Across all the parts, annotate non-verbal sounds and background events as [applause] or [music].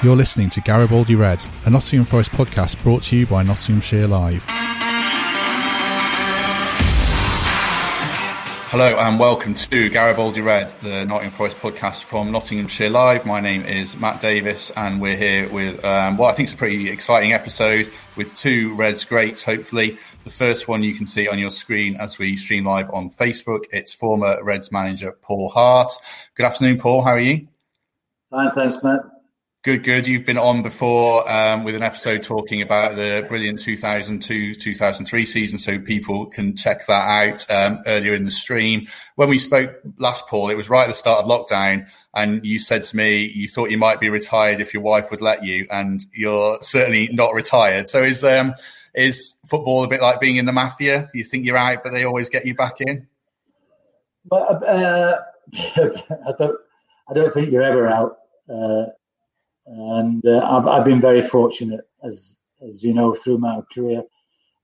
You're listening to Garibaldi Red, a Nottingham Forest podcast brought to you by Nottinghamshire Live. Hello and welcome to Garibaldi Red, the Nottingham Forest podcast from Nottinghamshire Live. My name is Matt Davis, and we're here with um, what I think is a pretty exciting episode with two Reds greats. Hopefully, the first one you can see on your screen as we stream live on Facebook. It's former Reds manager Paul Hart. Good afternoon, Paul. How are you? Fine, thanks, Matt. Good, good. You've been on before um, with an episode talking about the brilliant 2002 2003 season, so people can check that out um, earlier in the stream. When we spoke last, Paul, it was right at the start of lockdown, and you said to me you thought you might be retired if your wife would let you, and you're certainly not retired. So is um, is football a bit like being in the mafia? You think you're out, but they always get you back in? But uh, [laughs] I don't, I don't think you're ever out. Uh, and uh, I've, I've been very fortunate, as as you know, through my career.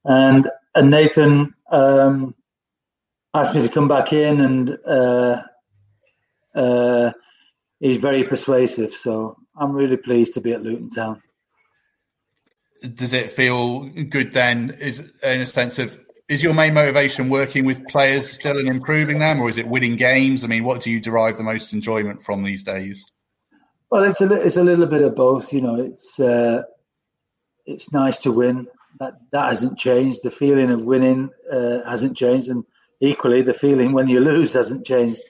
And and Nathan um, asked me to come back in, and uh, uh, he's very persuasive. So I'm really pleased to be at Luton Town. Does it feel good then? Is in a sense of is your main motivation working with players still and improving them, or is it winning games? I mean, what do you derive the most enjoyment from these days? Well, it's a it's a little bit of both. You know, it's uh, it's nice to win. That that hasn't changed. The feeling of winning uh, hasn't changed, and equally, the feeling when you lose hasn't changed.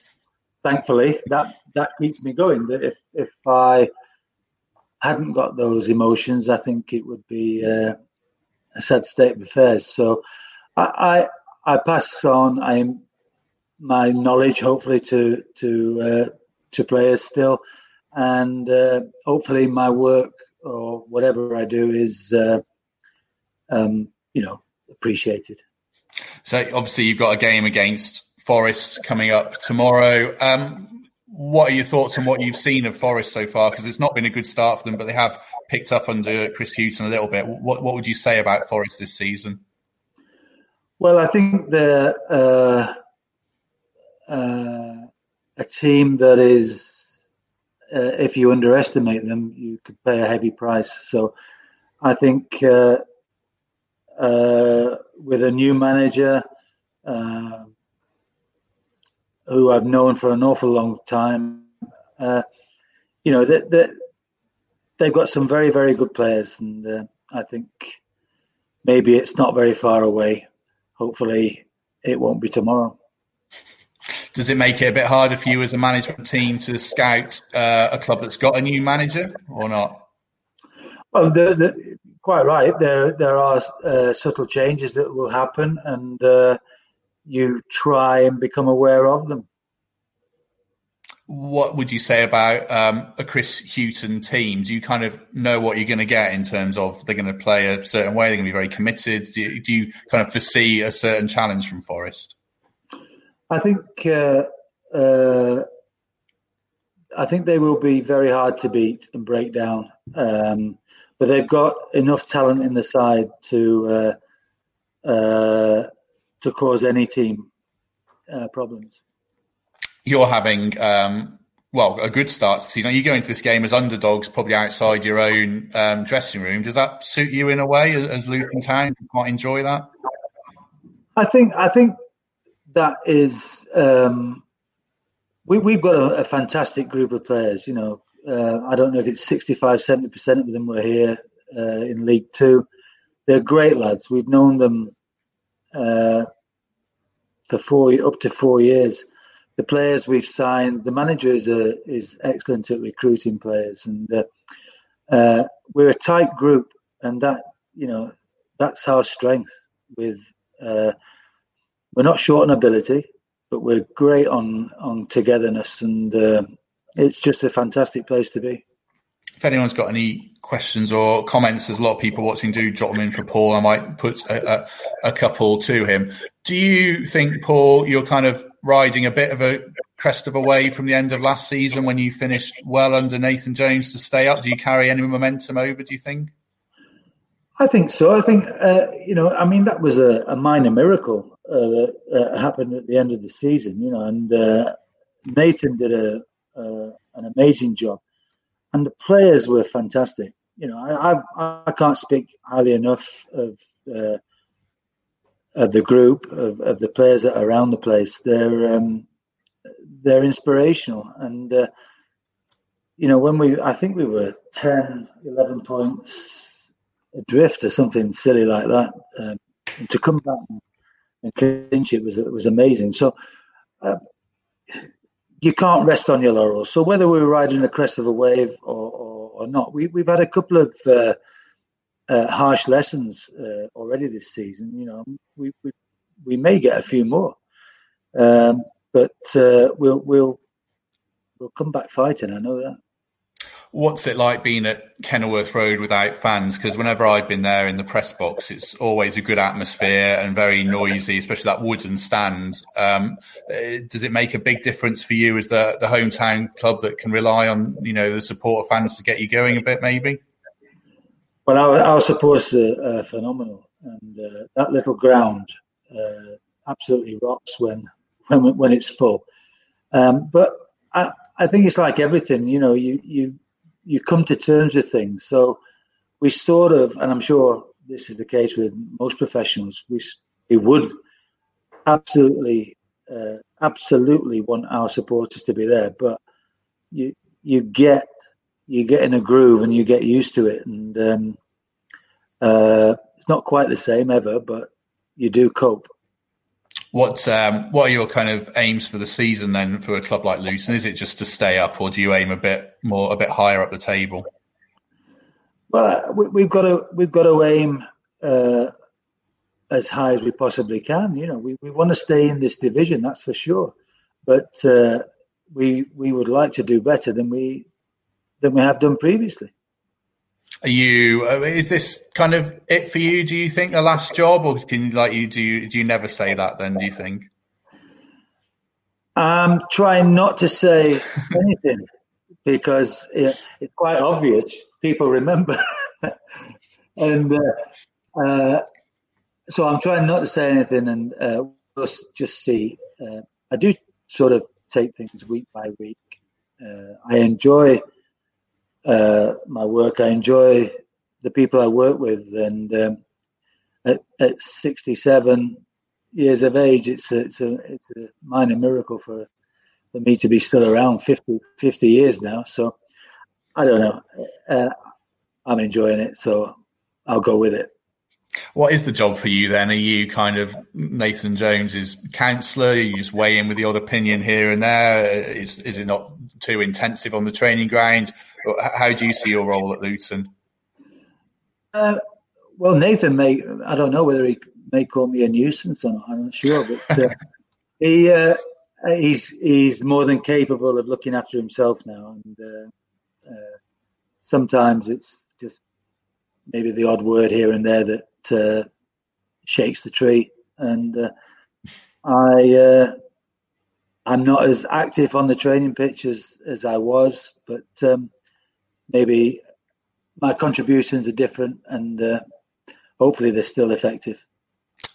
Thankfully, that that keeps me going. That if if I hadn't got those emotions, I think it would be uh, a sad state of affairs. So, I I, I pass on I my knowledge, hopefully, to to uh, to players still and uh, hopefully my work or whatever I do is, uh, um, you know, appreciated. So obviously you've got a game against Forest coming up tomorrow. Um, what are your thoughts on what you've seen of Forest so far? Because it's not been a good start for them, but they have picked up under Chris Hughton a little bit. What what would you say about Forest this season? Well, I think they're uh, uh a team that is uh, if you underestimate them, you could pay a heavy price. So I think uh, uh, with a new manager uh, who I've known for an awful long time, uh, you know, they, they, they've got some very, very good players. And uh, I think maybe it's not very far away. Hopefully, it won't be tomorrow does it make it a bit harder for you as a management team to scout uh, a club that's got a new manager or not? Well, the, the, quite right. There there are uh, subtle changes that will happen, and uh, you try and become aware of them. What would you say about um, a Chris Hughton team? Do you kind of know what you're going to get in terms of they're going to play a certain way? They're going to be very committed. Do you, do you kind of foresee a certain challenge from Forest? I think uh, uh, I think they will be very hard to beat and break down, um, but they've got enough talent in the side to uh, uh to cause any team uh, problems. You're having um, well a good start to season. You go into this game as underdogs, probably outside your own um, dressing room. Does that suit you in a way as, as Luton Town? You quite enjoy that. I think I think that is um, we, we've got a, a, fantastic group of players. You know, uh, I don't know if it's 65, 70 percent of them were here uh, in League Two. They're great lads. We've known them uh, for four up to four years. The players we've signed, the manager is a, is excellent at recruiting players, and uh, uh, we're a tight group, and that you know that's our strength with uh, we're not short on ability, but we're great on on togetherness and uh, it's just a fantastic place to be. If anyone's got any questions or comments, there's a lot of people watching. Do drop them in for Paul. I might put a, a, a couple to him. Do you think, Paul, you're kind of riding a bit of a crest of a wave from the end of last season when you finished well under Nathan Jones to stay up? Do you carry any momentum over? Do you think? I think so. I think uh, you know. I mean, that was a, a minor miracle uh, uh, happened at the end of the season. You know, and uh, Nathan did a, an amazing job and the players were fantastic. You know, I I, I can't speak highly enough of uh, of the group of, of the players that are around the place. They're um, they're inspirational, and uh, you know when we I think we were 10, 11 points adrift or something silly like that. Um, to come back and clinch it was was amazing. So. Uh, you can't rest on your laurels. So whether we are riding the crest of a wave or, or, or not, we, we've had a couple of uh, uh, harsh lessons uh, already this season. You know, we, we, we may get a few more, um, but uh, we'll we'll we'll come back fighting. I know that. What's it like being at Kenilworth Road without fans? Because whenever I've been there in the press box, it's always a good atmosphere and very noisy, especially that wooden stand. Um, eh, does it make a big difference for you as the the hometown club that can rely on you know the support of fans to get you going a bit, maybe? Well, our, our support's uh, phenomenal, and uh, that little ground uh, absolutely rocks when when when it's full. Um, but I, I think it's like everything, you know, you you you come to terms with things. So we sort of, and I'm sure this is the case with most professionals, we, we would absolutely, uh, absolutely want our supporters to be there, but you you get you get in a groove and you get used to it, and um, uh, it's not quite the same ever, but you do cope. What um, what are your kind of aims for the season then for a club like Luton? Is it just to stay up, or do you aim a bit more, a bit higher up the table? Well, we, have got to we've got to aim uh, as high as we possibly can. You know, we, we want to stay in this division, that's for sure. But uh, we we would like to do better than we than we have done previously. Are you? Is this kind of it for you? Do you think the last job, or can like you do? You, do you never say that? Then do you think? I'm trying not to say anything because it, it's quite obvious. People remember, [laughs] and uh, uh, so I'm trying not to say anything and uh, just just see. Uh, I do sort of take things week by week. Uh, I enjoy uh, my work. I enjoy the people I work with, and um, at, at, 67 years of age, it's a, it's a it's a minor miracle for for me to be still around 50, 50 years now. So I don't know. Uh, I'm enjoying it, so I'll go with it. What is the job for you then? Are you kind of Nathan Jones's counsellor? You just weigh in with the odd opinion here and there. Is is it not too intensive on the training ground? How do you see your role at Luton? Uh, well, Nathan may, I don't know whether he may call me a nuisance or not, I'm not sure, but uh, [laughs] he, uh, he's, he's more than capable of looking after himself now. And uh, uh, sometimes it's just maybe the odd word here and there that uh, shakes the tree. And I, I'm not as active on the training pitch as, as I was, but um, maybe my contributions are different and uh, hopefully they're still effective.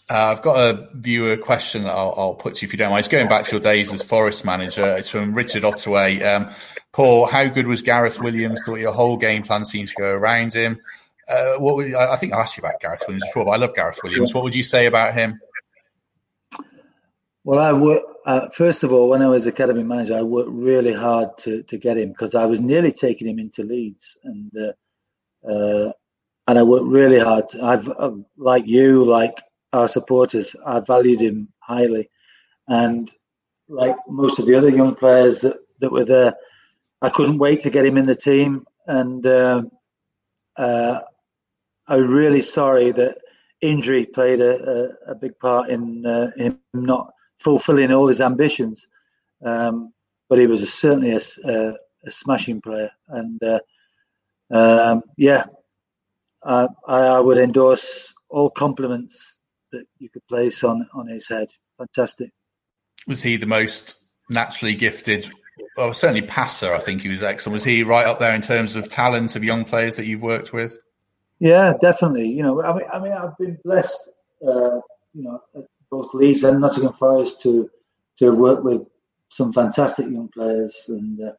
Uh, I've got a viewer question that I'll, I'll, put to you if you don't mind. It's going back to your days as Forest manager. It's from Richard Ottaway. Um, Paul, how good was Gareth Williams? Thought your whole game plan seemed to go around him. Uh, what would, I, think I asked you about Gareth Williams before, but I love Gareth Williams. What would you say about him? Well, I uh, first of all, when I was academy manager, I worked really hard to, to get him because I was nearly taking him into Leeds. And uh, uh, and I worked really hard. I've, uh, like you, like our supporters, I valued him highly. And like most of the other young players that, that were there, I couldn't wait to get him in the team. And um, uh, I'm really sorry that injury played a, a, a big part in uh, him not fulfilling all his ambitions. Um, but he was a, certainly a, smashing player, and uh, um, yeah, I, I would endorse all compliments that you could place on on his head. Fantastic. Was he the most naturally gifted? Well, certainly passer. I think he was excellent. Was he right up there in terms of talent of young players that you've worked with? Yeah, definitely. You know, I mean, I mean, I've been blessed. Uh, you know, at both Leeds and Nottingham Forest to to have worked with some fantastic young players, and uh,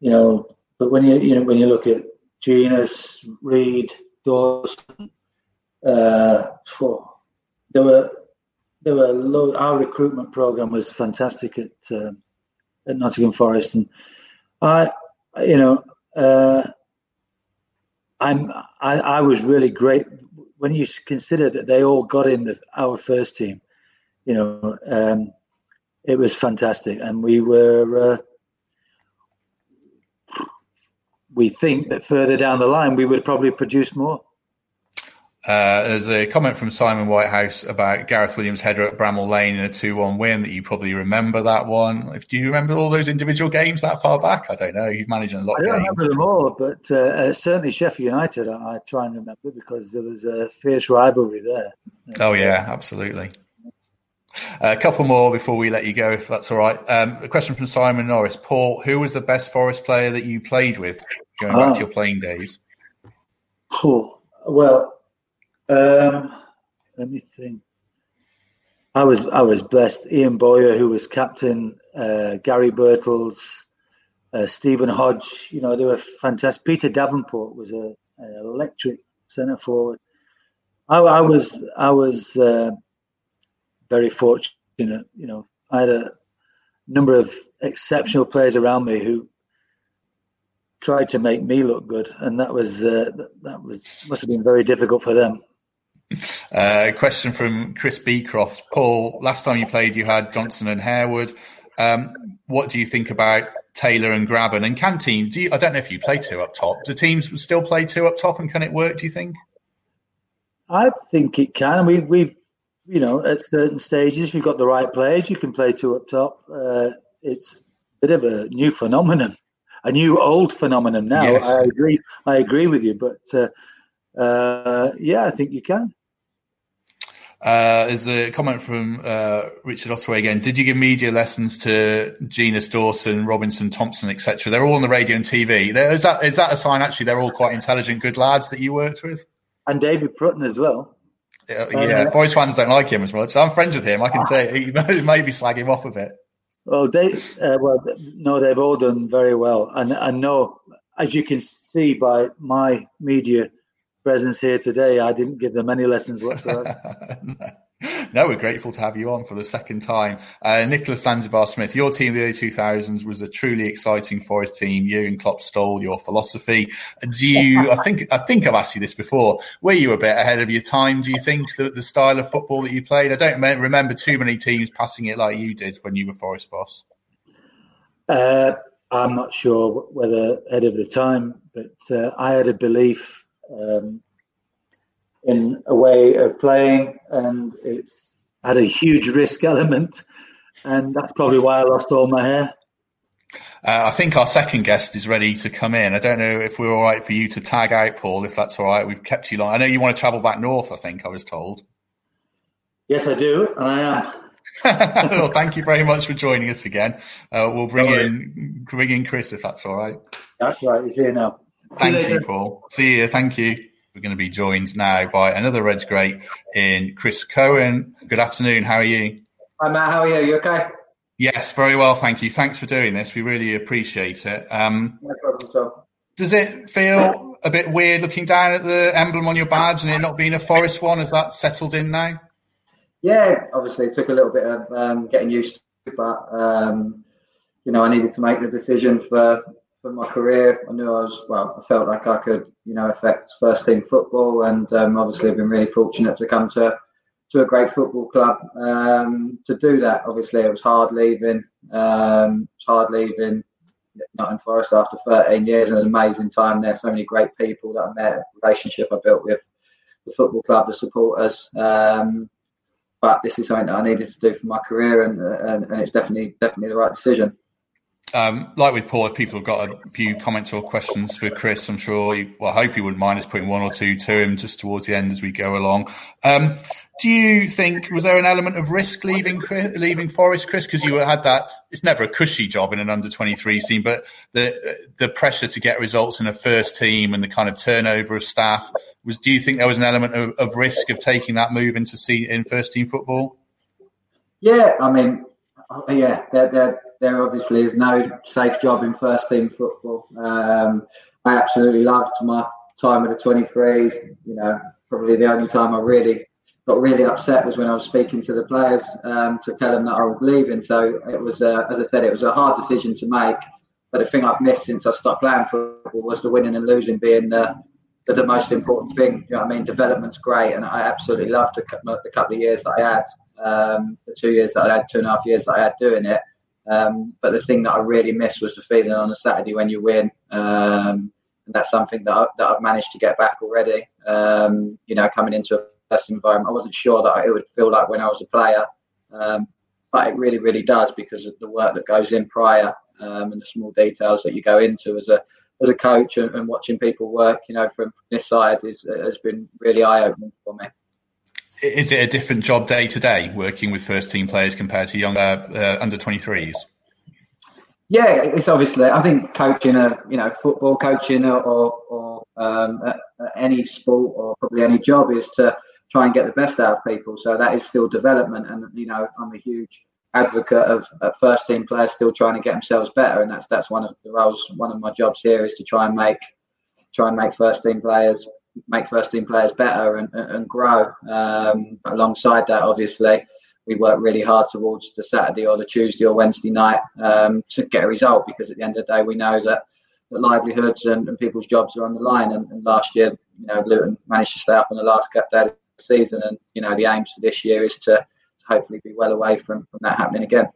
you know, but when you you know when you look at Jenas, Reid, Dawson, uh, there were there were low, our recruitment program was fantastic at uh, at Nottingham Forest, and I, you know, uh, I'm I, I was really great when you consider that they all got in the, our first team. You know, um, it was fantastic, and we were. Uh, we think that further down the line we would probably produce more. Uh, there's a comment from Simon Whitehouse about Gareth Williams' header at Bramall Lane in a 2 1 win that you probably remember that one. If Do you remember all those individual games that far back? I don't know. You've managed a lot I don't remember them all, but uh, uh, certainly Sheffield United I, I, try and remember because there was a fierce rivalry there. Oh, yeah, absolutely. Uh, a couple more before we let you go, if that's all right. Um, a question from Simon Norris. Paul, who was the best Forest player that you played with going back to your playing days? Oh, well, um, let me think. I was I was blessed. Ian Bowyer, who was captain, uh, Gary Birtles, uh, Stephen Hodge. You know they were fantastic. Peter Davenport was a, an electric centre forward. I, I, was I was uh, very fortunate. You know I had a number of exceptional players around me who tried to make me look good, and that was uh, that was must have been very difficult for them. Uh, question from Chris Beecroft. Paul, last time you played, you had Johnson and Harewood. Um, what do you think about Taylor and Grabban and can team? Do you, I don't know if you play two up top. Do teams still play two up top, and can it work? Do you think? I think it can. We, we've, you know, at certain stages, if you've got the right players, you can play two up top. Uh, it's a bit of a new phenomenon, a new old phenomenon now. Yes. I agree. I agree with you, but uh, uh, yeah, I think you can. Uh, there's a comment from uh, Richard Ottaway again. Did you give media lessons to Jenas Dawson, Robinson, Thompson, etc.? They're all on the radio and TV. There, is that is that a sign? Actually, they're all quite intelligent, good lads that you worked with. And David Prutton as well. Uh, yeah, Forest fans don't like him as much. I'm friends with him. I can ah. say he may be slagging off a bit. Well, they uh, well no, they've all done very well, and I know as you can see by my media presence here today. I didn't give them any lessons whatsoever. [laughs] no, we're grateful to have you on for the second time. Uh, Nicholas Zanzibar Smith, your team in the early 2000s was a truly exciting Forest team. You and Klopp stole your philosophy. Do you, [laughs] I think, I think I've asked you this before. Were you a bit ahead of your time? Do you think that the style of football that you played? I don't remember too many teams passing it like you did when you were Forest boss. Uh, I'm not sure whether ahead of the time, but uh, I had a belief um, in a way of playing, and it's had a huge risk element, and that's probably why I lost all my hair. Uh, I think our second guest is ready to come in. I don't know if we're all right for you to tag out, Paul, if that's all right. We've kept you long. I know you want to travel back north, I think I was told. Yes, I do, and I am. [laughs] well, thank you very much for joining us again. Uh, we'll bring in bring in Chris if that's all right. That's right. He's here now. Thank you, you, Paul. See you. Thank you. We're going to be joined now by another Reds great in Chris Cohen. Good afternoon. How are you? Hi, Matt. How are you? You okay? Yes, very well. Thank you. Thanks for doing this. We really appreciate it. Um, no problem, sir. Does it feel a bit weird looking down at the emblem on your badge and it not being a Forest one? Has that settled in now? Yeah, obviously it took a little bit of um, getting used to, but um, you know I needed to make the decision for for my career. I knew I was well. I felt like I could, you know, affect first team football, and um, obviously I've been really fortunate to come to to a great football club um, to do that. Obviously, it was hard leaving. Um, hard leaving Nottingham Forest after 13 years and an amazing time there. So many great people that I met, relationship I built with the football club, the supporters. Um, but this is something that I needed to do for my career, and, and, and it's definitely definitely the right decision. Um, like with Paul, if people have got a few comments or questions for Chris, I'm sure, he, well, I hope you wouldn't mind us putting one or two to him just towards the end as we go along. Um, do you think was there an element of risk leaving leaving Forest, Chris? Because you had that. It's never a cushy job in an under 23 team, but the the pressure to get results in a first team and the kind of turnover of staff was. Do you think there was an element of, of risk of taking that move into see in first team football? Yeah, I mean, yeah, there, there, there obviously is no safe job in first team football. Um, I absolutely loved my time at the 23s. You know, probably the only time I really got really upset was when I was speaking to the players um, to tell them that I was leaving. So it was, uh, as I said, it was a hard decision to make. But the thing I've missed since I stopped playing football was the winning and losing being the, the, the most important thing. You know I mean? Development's great, and I absolutely loved the, the couple of years that I had, um, the two years that I had, two and a half years that I had doing it. Um, but the thing that I really missed was the feeling on a Saturday when you win. Um, and that's something that, I, that I've managed to get back already. Um, you know, coming into a best environment. I wasn't sure that it would feel like when I was a player, um, but it really, really does because of the work that goes in prior um, and the small details that you go into as a as a coach and, and watching people work. You know, from, from this side is has been really eye opening for me. Is it a different job day to day working with first team players compared to younger uh, under 23s? Yeah, it's obviously. I think coaching a you know football coaching or, or um, any sport or probably any job is to try and get the best out of people. So that is still development, and you know I'm a huge advocate of, first team players still trying to get themselves better, and that's that's one of the roles. One of my jobs here is to try and make try and make first team players make first team players better and, and grow. Um, alongside that, obviously, we work really hard towards the Saturday or the Tuesday or Wednesday night um, to get a result because at the end of the day, we know that, that livelihoods and, and people's jobs are on the line. And, and, last year, you know, Luton managed to stay up in the last day of the season, and you know, the aims for this year is to, to hopefully be well away from, from that happening again.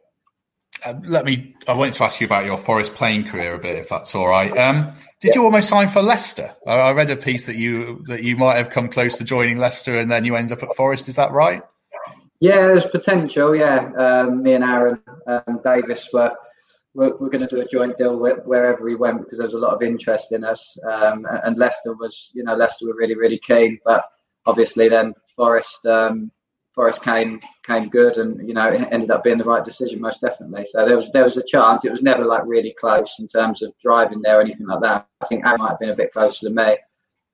Um, let me. I wanted to ask you about your Forest playing career a bit, if that's all right. Um, did yeah. you almost sign for Leicester? I, I, read a piece that you that you might have come close to joining Leicester, and then you end up at Forest. Is that right? Yeah, there's potential. Yeah, um, me and Aaron um, Davies were we're, we're going to do a joint deal wherever we went because there's a lot of interest in us. Um, and Leicester was, you know, Leicester were really really keen, but obviously then Forest um, Forest came came good, and you know it ended up being the right decision most definitely. So there was there was a chance. It was never like really close in terms of driving there or anything like that. I think Aaron might have been a bit closer than me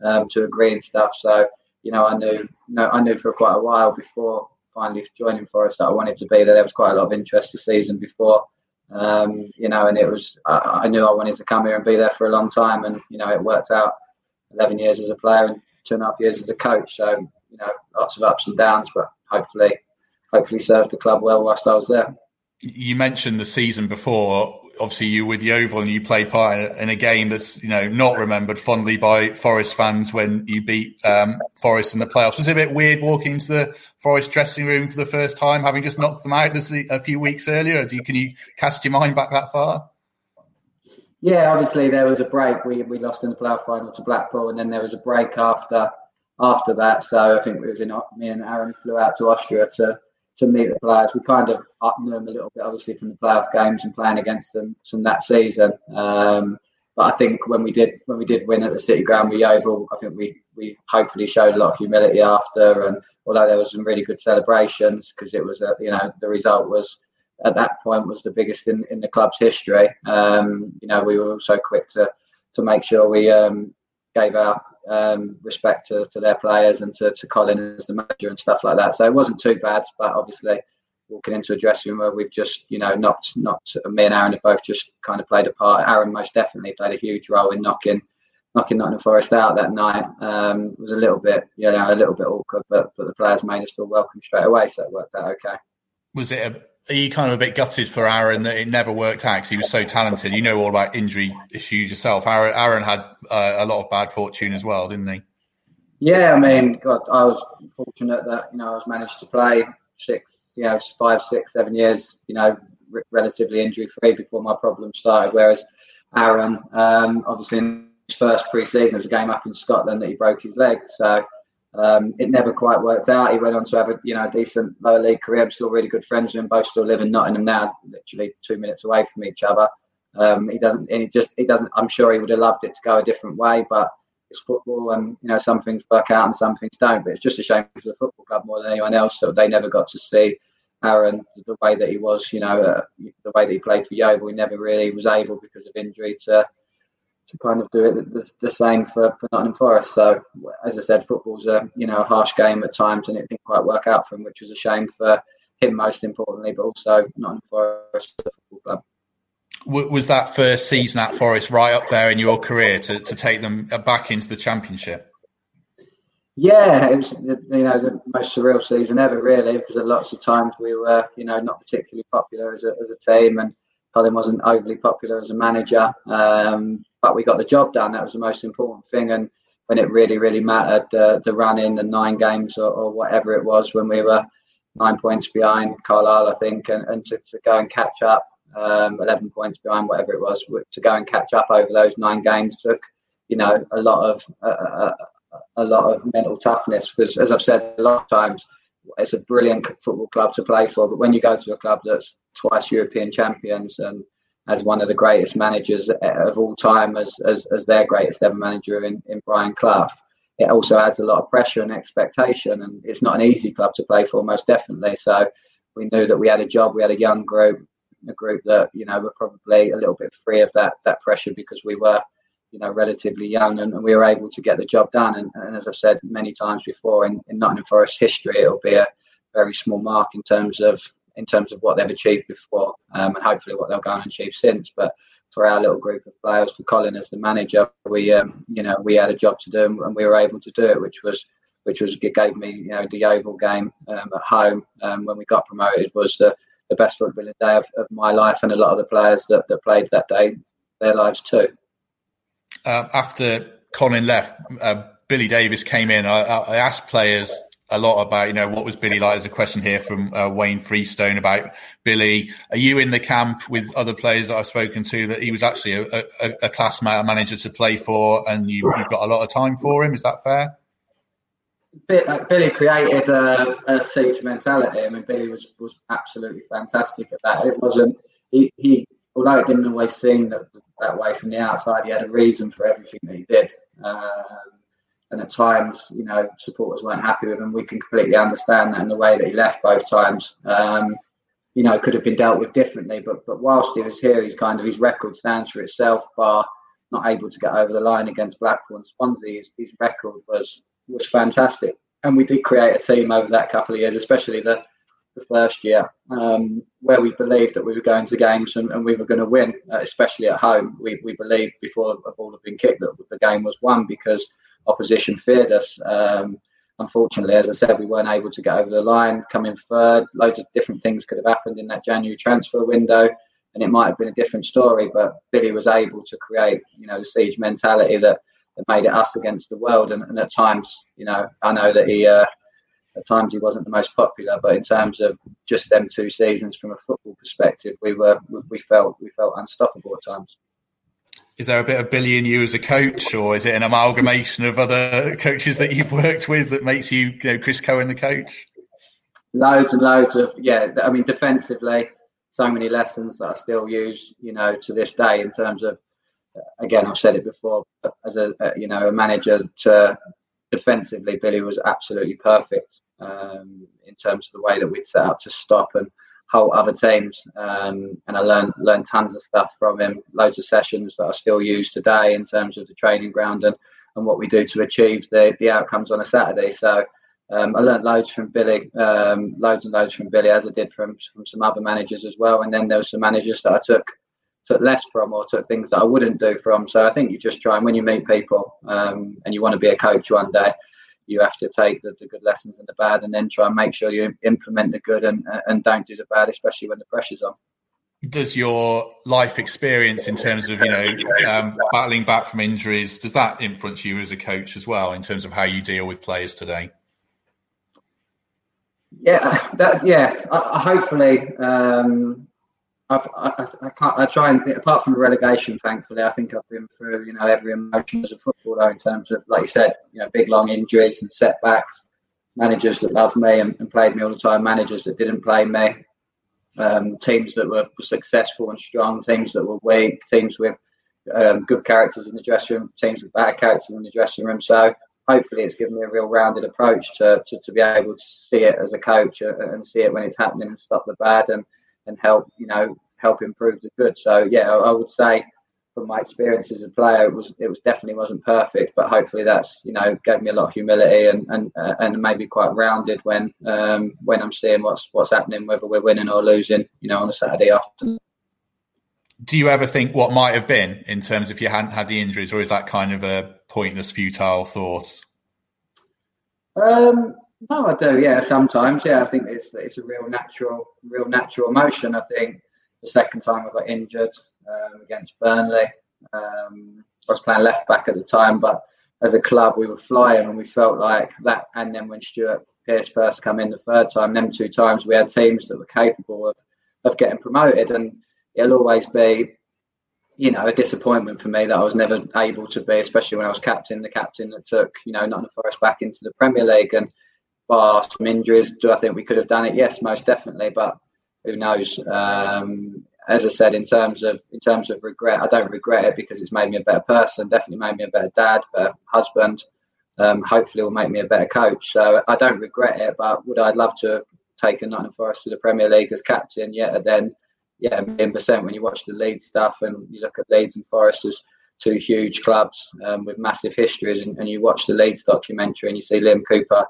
um, to agree and stuff. So you know I knew I knew for quite a while before finally joining Forest that I wanted to be there. There was quite a lot of interest the season before. Um, you know, and it was I, I, knew I wanted to come here and be there for a long time, and you know, it worked out. Eleven years as a player and two and a half years as a coach, so you know, lots of ups and downs, but hopefully, hopefully served the club well whilst I was there. You mentioned the season before obviously you were with Yeovil and you played part in a game that's you know not remembered fondly by Forest fans when you beat um, Forest in the playoffs. Was it a bit weird walking into the Forest dressing room for the first time, having just knocked them out this, a few weeks earlier? Do you, can you cast your mind back that far? Yeah, obviously there was a break. We we lost in the playoff final to Blackpool, and then there was a break after after that. So I think it was in me and Aaron flew out to Austria to to meet the players. We kind of knew them a little bit, obviously, from the playoff games and playing against them from that season. Um, but I think when we did when we did win at the City Ground with Yeovil, I think we we hopefully showed a lot of humility after. And although there was some really good celebrations because it was a, you know the result was at that point was the biggest in, in the club's history. Um, you know we were also quick to to make sure we um, gave our um, respect to, to their players and to, to Colin as the manager and stuff like that. So it wasn't too bad, but obviously walking into a dressing room where we've just, you know, not not me and Aaron have both just kind of played a part. Aaron most definitely played a huge role in knocking knocking Nottingham Forest out that night. Um, it was a little bit, you know, a little bit awkward, but but the players made us feel welcome straight away, so it worked out okay. Was it a are you kind of a bit gutted for Aaron that it never worked out because he was so talented? You know all about injury issues yourself. Aaron, Aaron had uh, a lot of bad fortune as well, didn't he? Yeah, I mean, God, I was fortunate that you know I was managed to play six, you know, five, six, seven years, you know, relatively injury free before my problems started. Whereas Aaron, um, obviously, in his first pre-season, there was a game up in Scotland that he broke his leg, so um, it never quite worked out. He went on to have a you know a decent lower league career. I'm still really good friends with him. Both still live in Nottingham now, literally two minutes away from each other. Um, he doesn't, he just, he doesn't. I'm sure he would have loved it to go a different way, but it's football, and you know some things work out and some things don't. But it's just a shame for the football club more than anyone else that they never got to see Aaron the way that he was. You know, uh, the way that he played for Yeovil, he never really was able because of injury to to kind of do it the, the same for, for Nottingham Forest. So, as I said, football's a you know a harsh game at times, and it didn't quite work out for him, which was a shame for him most importantly, but also Nottingham Forest, the football club. Was that first season at Forest right up there in your career to, to take them back into the Championship? Yeah, it was you know the most surreal season ever, really, because at lots of times we were you know not particularly popular as a, as a team, and Colin wasn't overly popular as a manager. Um, but we got the job done. That was the most important thing. And when it really, really mattered, uh, the run in the nine games or, or, whatever it was, when we were nine points behind Carlisle, I think, and, and to, to go and catch up, um, 11 points behind, whatever it was, to go and catch up over those nine games took, you know, a lot of uh, a lot of mental toughness. Because as I've said a lot of times, it's a brilliant football club to play for. But when you go to a club that's twice European champions and as one of the greatest managers eh, of all time, as as, as their greatest ever manager in, in Brian Clough. It also adds a lot of pressure and expectation, and it's not an easy club to play for, most definitely. So we knew that we had a job, we had a young group, a group that you know were probably a little bit free of that that pressure because we were you know relatively young and, we were able to get the job done. And, and as I've said many times before, in, in Nottingham Forest history, it'll be a very small mark in terms of in terms of what they've achieved before um, and hopefully what they'll go and achieve since. But for our little group of players, for Colin as the manager, we um, you know we had a job to do and we were able to do it, which was which was gave me you know the Yeovil game um, at home um, when we got promoted was the, the best footballing day of, of, my life and a lot of the players that, that played that day their lives too. Uh, after Colin left, uh, Billy Davies came in. I, I asked players a lot about, you know, what was Billy like? There's a question here from uh, Wayne Freestone about Billy. Are you in the camp with other players that I've spoken to that he was actually a, a, a class manager to play for and you, have got a lot of time for him? Is that fair? Billy created a, a siege mentality. I mean, Billy was, was absolutely fantastic at that. It wasn't, he, he although it didn't always seem that, that way from the outside, he had a reason for everything that he did. Um, and at times, you know, supporters weren't happy with him. We can completely understand that in the way that he left both times. Um, you know, could have been dealt with differently. But but whilst he was here, he's kind of his record stands for itself. Bar not able to get over the line against Blackpool and Swansea, his, his record was was fantastic. And we did create a team over that couple of years, especially the the first year, um, where we believed that we were going to games and, and we were going to win, uh, especially at home. We, we believed before a ball had been kicked that the game was won because opposition feared us. Um, unfortunately, as I said, we weren't able to get over the line, come in third. Loads of different things could have happened in that January transfer window, and it might have been a different story. But Billy was able to create, you know, the siege mentality that, that made it us against the world. And, and at times, you know, I know that he. Uh, at times he wasn't the most popular, but in terms of just them two seasons from a football perspective, we were we felt we felt unstoppable at times is there a bit of Billy in you as a coach, or is it an amalgamation of other coaches that you've worked with that makes you, you know, Chris Cohen the coach? Loads and loads of yeah. I mean, defensively, so many lessons that I still use, you know, to this day in terms of. Again, I've said it before. As a, you know a manager to defensively, Billy was absolutely perfect um, in terms of the way that we'd set up to stop and whole other teams. Um, and I learned learned tons of stuff from him, loads of sessions that I still use today in terms of the training ground and, and what we do to achieve the, the outcomes on a Saturday. So um, I learned loads from Billy, um, loads and loads from Billy, as I did from, from some other managers as well. And then there were some managers that I took took less from or took things that I wouldn't do from. So I think you just try and when you meet people um, and you want to be a coach one day, you have to take the, the, good lessons and the bad and then try and make sure you implement the good and, and don't do the bad, especially when the pressure's on. Does your life experience in terms of, you know, um, battling back from injuries, does that influence you as a coach as well in terms of how you deal with players today? Yeah, that, yeah. I, hopefully, um, I've, I, I, can't. I try and think. Apart from relegation, thankfully, I think I've been through you know every emotion as a footballer in terms of, like you said, you know, big long injuries and setbacks. Managers that loved me and, and played me all the time. Managers that didn't play me. um, teams that were successful and strong, teams that were weak, teams with um, good characters in the dressing room, teams with bad characters in the dressing room. So hopefully, it's given me a real rounded approach to, to, to be able to see it as a coach uh, and see it when it's happening and stop the bad and and help you know help improve the good. So yeah, I, I would say from my experience as a player, it was it was definitely wasn't perfect, but hopefully that's you know gave me a lot of humility and and uh, and maybe quite rounded when um, when I'm seeing what's what's happening, whether we're winning or losing, you know, on a Saturday afternoon. Do you ever think what might have been in terms if you hadn't had the injuries, or is that kind of a pointless, futile thought? Um, no, I do. Yeah, sometimes. Yeah, I think it's it's a real natural, real natural emotion. I think the second time I got injured um, against Burnley. Um, I was playing left back at the time, but as a club we were flying and we felt like that. And then when Stuart Pearce first came in the third time, them two times we had teams that were capable of, of getting promoted. And it'll always be, you know, a disappointment for me that I was never able to be, especially when I was captain, the captain that took, you know, Nottingham Forest back into the Premier League. And bar some injuries, do I think we could have done it? Yes, most definitely. But who knows? Um, as I said, in terms of in terms of regret, I don't regret it because it's made me a better person. Definitely made me a better dad, better husband. Um, hopefully, will make me a better coach. So I don't regret it. But would I love to have taken Nottingham Forest to the Premier League as captain? Yeah, then yeah, million percent. When you watch the Leeds stuff and you look at Leeds and Forest as two huge clubs um, with massive histories, and, and you watch the Leeds documentary and you see Liam Cooper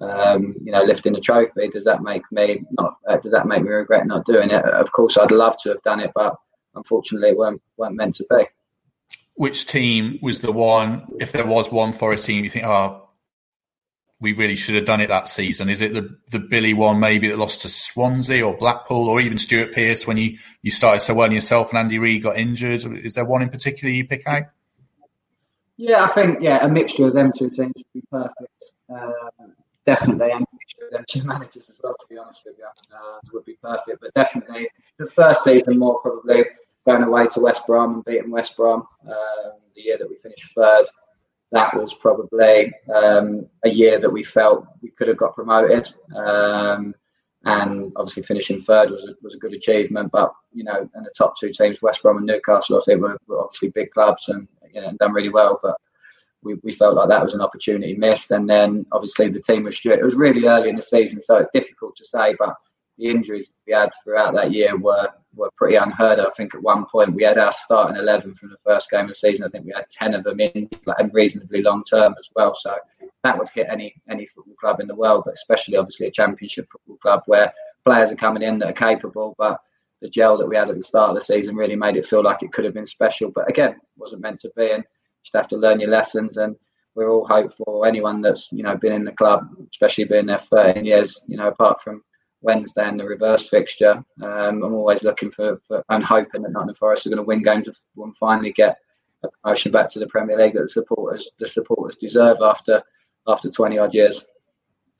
um, you know, lifting the trophy. Does that make me not? Uh, does that make me regret not doing it? Of course, I'd love to have done it, but unfortunately, it weren't weren't meant to be. Which team was the one? If there was one Forest team, you think, oh, we really should have done it that season. Is it the the Billy one maybe that lost to Swansea or Blackpool or even Stuart Pearce when you you started so well yourself and Andy Reid got injured? Is there one in particular you pick out? Yeah, I think yeah, a mixture of them two teams would be perfect. Um, definitely, and two managers as well, to be honest with you, uh, would be perfect. But definitely, the first season more probably going away to West Brom and beating West Brom um, the year that we finished third. That was probably um, a year that we felt we could have got promoted. Um, and obviously finishing third was a, was a good achievement. But you know, and the top two teams, West Brom and Newcastle, I think were, were obviously big clubs and you know, done really well. But we, we felt like that was an opportunity missed. And then obviously the team was. It was really early in the season, so it's difficult to say. But the injuries we had throughout that year were were pretty unheard of. I think at one point we had our starting eleven from the first game of the season. I think we had ten of them in like, reasonably long term as well. So that would hit any any football club in the world, but especially obviously a championship football club where players are coming in that are capable, but the gel that we had at the start of the season really made it feel like it could have been special. But again, wasn't meant to be. And just have to learn your lessons. And we're all hopeful. Anyone that's you know been in the club, especially being there 13 years, you know, apart from Wednesday and the reverse fixture, um, I'm always looking for, for and hoping that Nottingham Forest are going to win games and finally get a promotion back to the Premier League that the supporters the supporters deserve after after 20 odd years.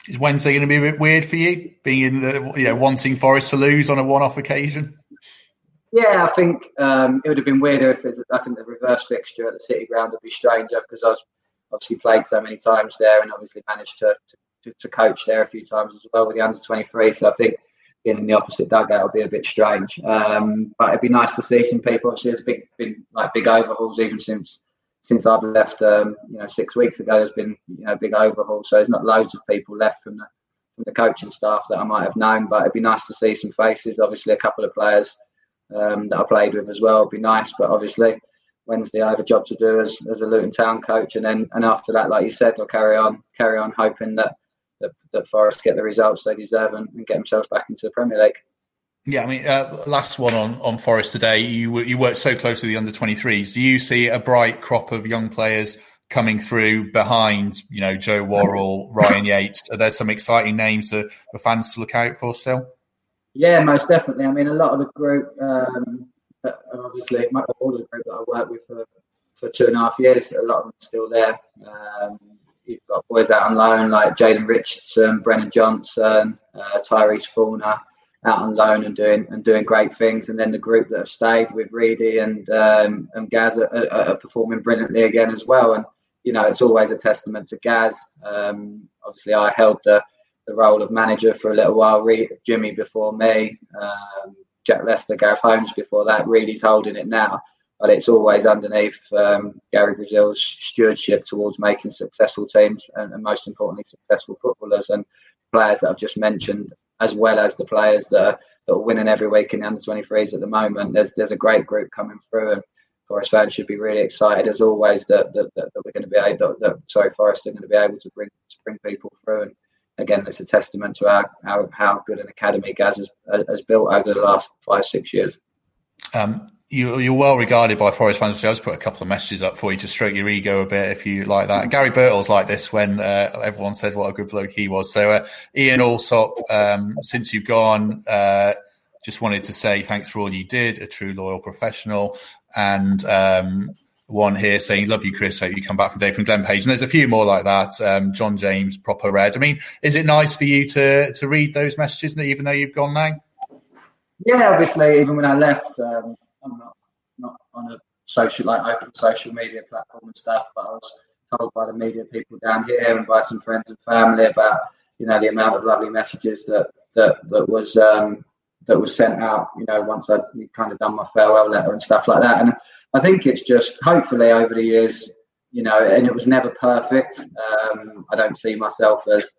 Is Wednesday going to be a bit weird for you, being in the you know wanting Forest to lose on a one-off occasion? Yeah, I think um, it would have been weirder if there's. I think the reverse fixture at the City Ground would be stranger because I was obviously played so many times there and obviously managed to, to, to coach there a few times as well with the under 23. So I think being in the opposite dugout would be a bit strange. Um, but it'd be nice to see some people. Obviously, there's big, been like big overhauls even since since I've left. Um, you know, six weeks ago, there's been you know big overhaul. So there's not loads of people left from the from the coaching staff that I might have known. But it'd be nice to see some faces. Obviously, a couple of players um, that I played with as well. It'd be nice, but obviously Wednesday I have a job to do as, as a Luton Town coach, and then and after that, like you said, I'll carry on carry on hoping that that, that Forest get the results they deserve and, and get themselves back into the Premier League. Yeah, I mean, uh, last one on, on Forest today. You you worked so closely with the under 23s. Do you see a bright crop of young players coming through behind, you know, Joe Worrall, Ryan Yates? Are there some exciting names for fans to look out for still? Yeah, most definitely. I mean, a lot of the group, um, obviously, all the group that I worked with for, for two and a half years, a lot of them are still there. Um, you've got boys out on loan like Jayden Richardson, Brennan Johnson, uh, Tyrese Fornah out on loan and doing and doing great things. And then the group that have stayed with Reedy and um, and Gaz are, are, are, performing brilliantly again as well. And you know, it's always a testament to Gaz. Um, obviously, I held the the role of manager for a little while. Jimmy before me, um, Jack Lester, Gareth Holmes before that. Reedy's holding it now, but it's always underneath um, Gary Brazil's stewardship towards making successful teams and, and, most importantly, successful footballers and players that I've just mentioned, as well as the players that are, that are winning every week in the under 23s at the moment. There's there's a great group coming through, and Forest fans should be really excited as always that that, that, that we're going to be able that, sorry Forest are going to be able to bring to bring people through and again it's a testament to our, our how good an academy Gaz has, has built over the last five six years. Um, you, are well regarded by Forest fans. So I'll just put a couple of messages up for you to stroke your ego a bit if you like that. Gary Birtles like this when uh, everyone said what a good bloke he was. So uh, Ian Allsop, um, since you've gone, uh, just wanted to say thanks for all you did, a true loyal professional. And um, one here saying, Love you, Chris. Hope you come back from Dave from Glenn Page. And there's a few more like that. Um, John James, proper red. I mean, is it nice for you to to read those messages even though you've gone now? Yeah, obviously, even when I left, um, I'm not, not on a social, like open social media platform and stuff, but I was told by the media people down here and by some friends and family about, you know, the amount of lovely messages that, that, that was, um, that was sent out, you know, once I'd kind of done my farewell letter and stuff like that. And I think it's just hopefully over the years, you know, and it was never perfect. Um, I don't see myself as,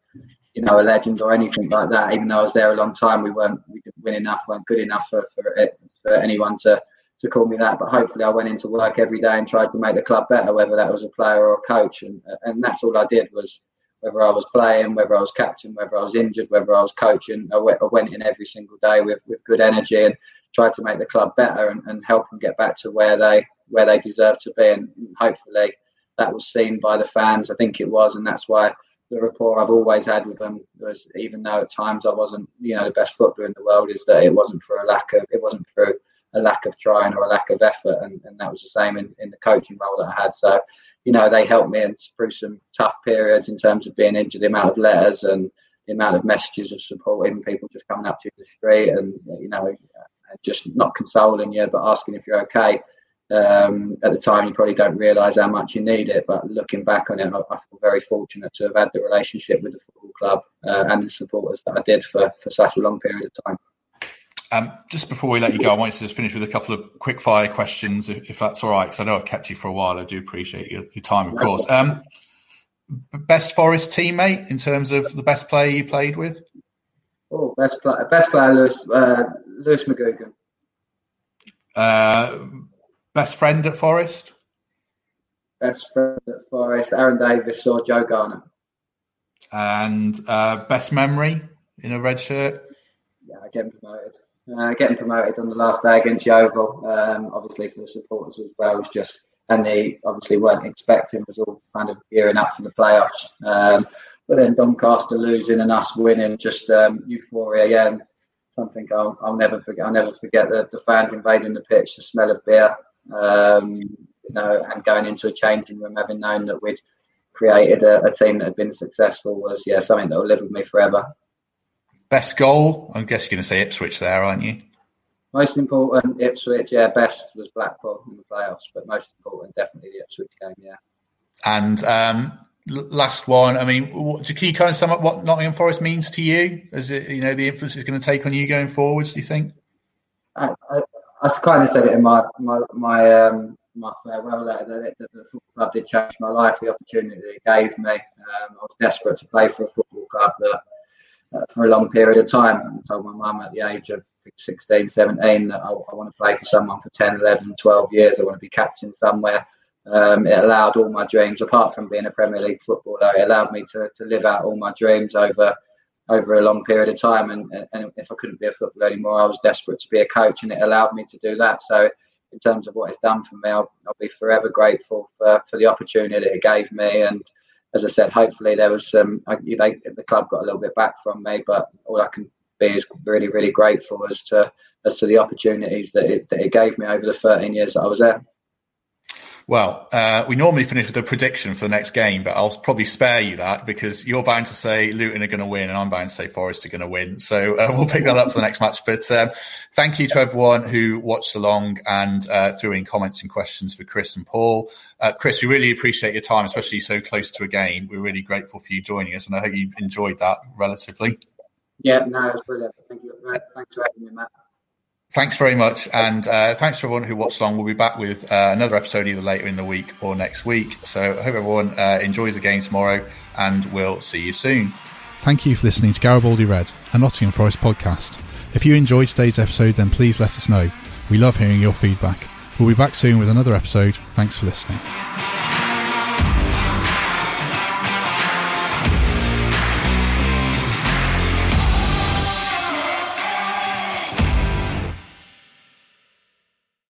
you know, a legend or anything like that. Even though I was there a long time, we weren't, we didn't win enough, weren't good enough for, for, it, for anyone to, to call me that. But hopefully, I went into work every day and tried to make the club better, whether that was a player or a coach. And, and that's all I did was whether I was playing, whether I was captain, whether I was injured, whether I was coaching, I went in every single day with, with good energy and tried to make the club better and, and help them get back to where they where they deserve to be. And hopefully that was seen by the fans. I think it was, and that's why the rapport I've always had with them was, even though at times I wasn't, you know, the best footballer in the world, is that it wasn't for a lack of, it wasn't through a lack of trying or a lack of effort, and, and that was the same in, in the coaching role that I had. So you know, they helped me through some tough periods in terms of being injured, the amount of letters and the amount of messages of supporting people just coming up to the street and, you know, just not consoling you, but asking if you're okay. Um, at the time, you probably don't realise how much you need it, but looking back on it, I, I, feel very fortunate to have had the relationship with the football club uh, and the supporters that I did for, for such a long period of time. Um, just before we let you go, I wanted to just finish with a couple of quick fire questions, if, if that's all right, because I know I've kept you for a while. I do appreciate your, your time, of course. Um, best Forest teammate in terms of the best player you played with? Oh, best player, best player, Lewis, uh, Lewis McGugan. Uh, best friend at Forest? Best friend at Forest, Aaron Davis or Joe Garner. And uh, best memory in a red shirt? Yeah, getting promoted. Uh, getting promoted on the last day against Yeovil, um, obviously for the supporters as well, was just and they obviously weren't expecting was all kind of gearing up for the playoffs. Um, but then Doncaster losing and us winning, just um, euphoria again. Something I'll, I'll, never forget. I'll never forget the, the fans invading the pitch, the smell of beer, um, you know, and going into a changing room, having known that we'd created a, a team that had been successful was yeah something that will live with me forever. Best goal? I guess you're going to say Ipswich there, aren't you? Most important, Ipswich. Yeah, best was Blackpool in the playoffs, but most important, definitely the Ipswich game. Yeah. And um, last one. I mean, what, can you kind of sum up what Nottingham Forest means to you? As it, you know, the influence it's going to take on you going forwards. Do you think? I, I, I kind of said it in my my my um, my farewell letter that, the football club did change my life. The opportunity that it gave me. Um, I was desperate to play for a football club that for a long period of time. I told my mum at the age of 16, 17 that I, I, want to play for someone for 10, 11, 12 years. I want to be captain somewhere. Um, it allowed all my dreams, apart from being a Premier League footballer, it allowed me to, to live out all my dreams over over a long period of time. And, and if I couldn't be a footballer anymore, I was desperate to be a coach, and it allowed me to do that. So, in terms of what it's done for me, I'll, I'll be forever grateful for, for the opportunity it gave me and as I said, hopefully there was some. You know, the club got a little bit back from me, but all I can be is really, really grateful as to as to the opportunities that it, that it gave me over the 13 years that I was there. Well, uh, we normally finish with a prediction for the next game, but I'll probably spare you that because you're bound to say Luton are going to win, and I'm bound to say Forest are going to win. So uh, [laughs] we'll pick that up for the next match. But um, thank you to everyone who watched along and uh, threw in comments and questions for Chris and Paul. Uh, Chris, we really appreciate your time, especially so close to a game. We're really grateful for you joining us, and I hope you enjoyed that relatively. Yeah, no, it was brilliant. Thank you. Thanks for having me, Matt. Thanks very much. And uh, thanks for everyone who watched along. We'll be back with uh, another episode either later in the week or next week. So I hope everyone uh, enjoys the game tomorrow and we'll see you soon. Thank you for listening to Garibaldi Red, a Nottingham Forest podcast. If you enjoyed today's episode, then please let us know. We love hearing your feedback. We'll be back soon with another episode. Thanks for listening.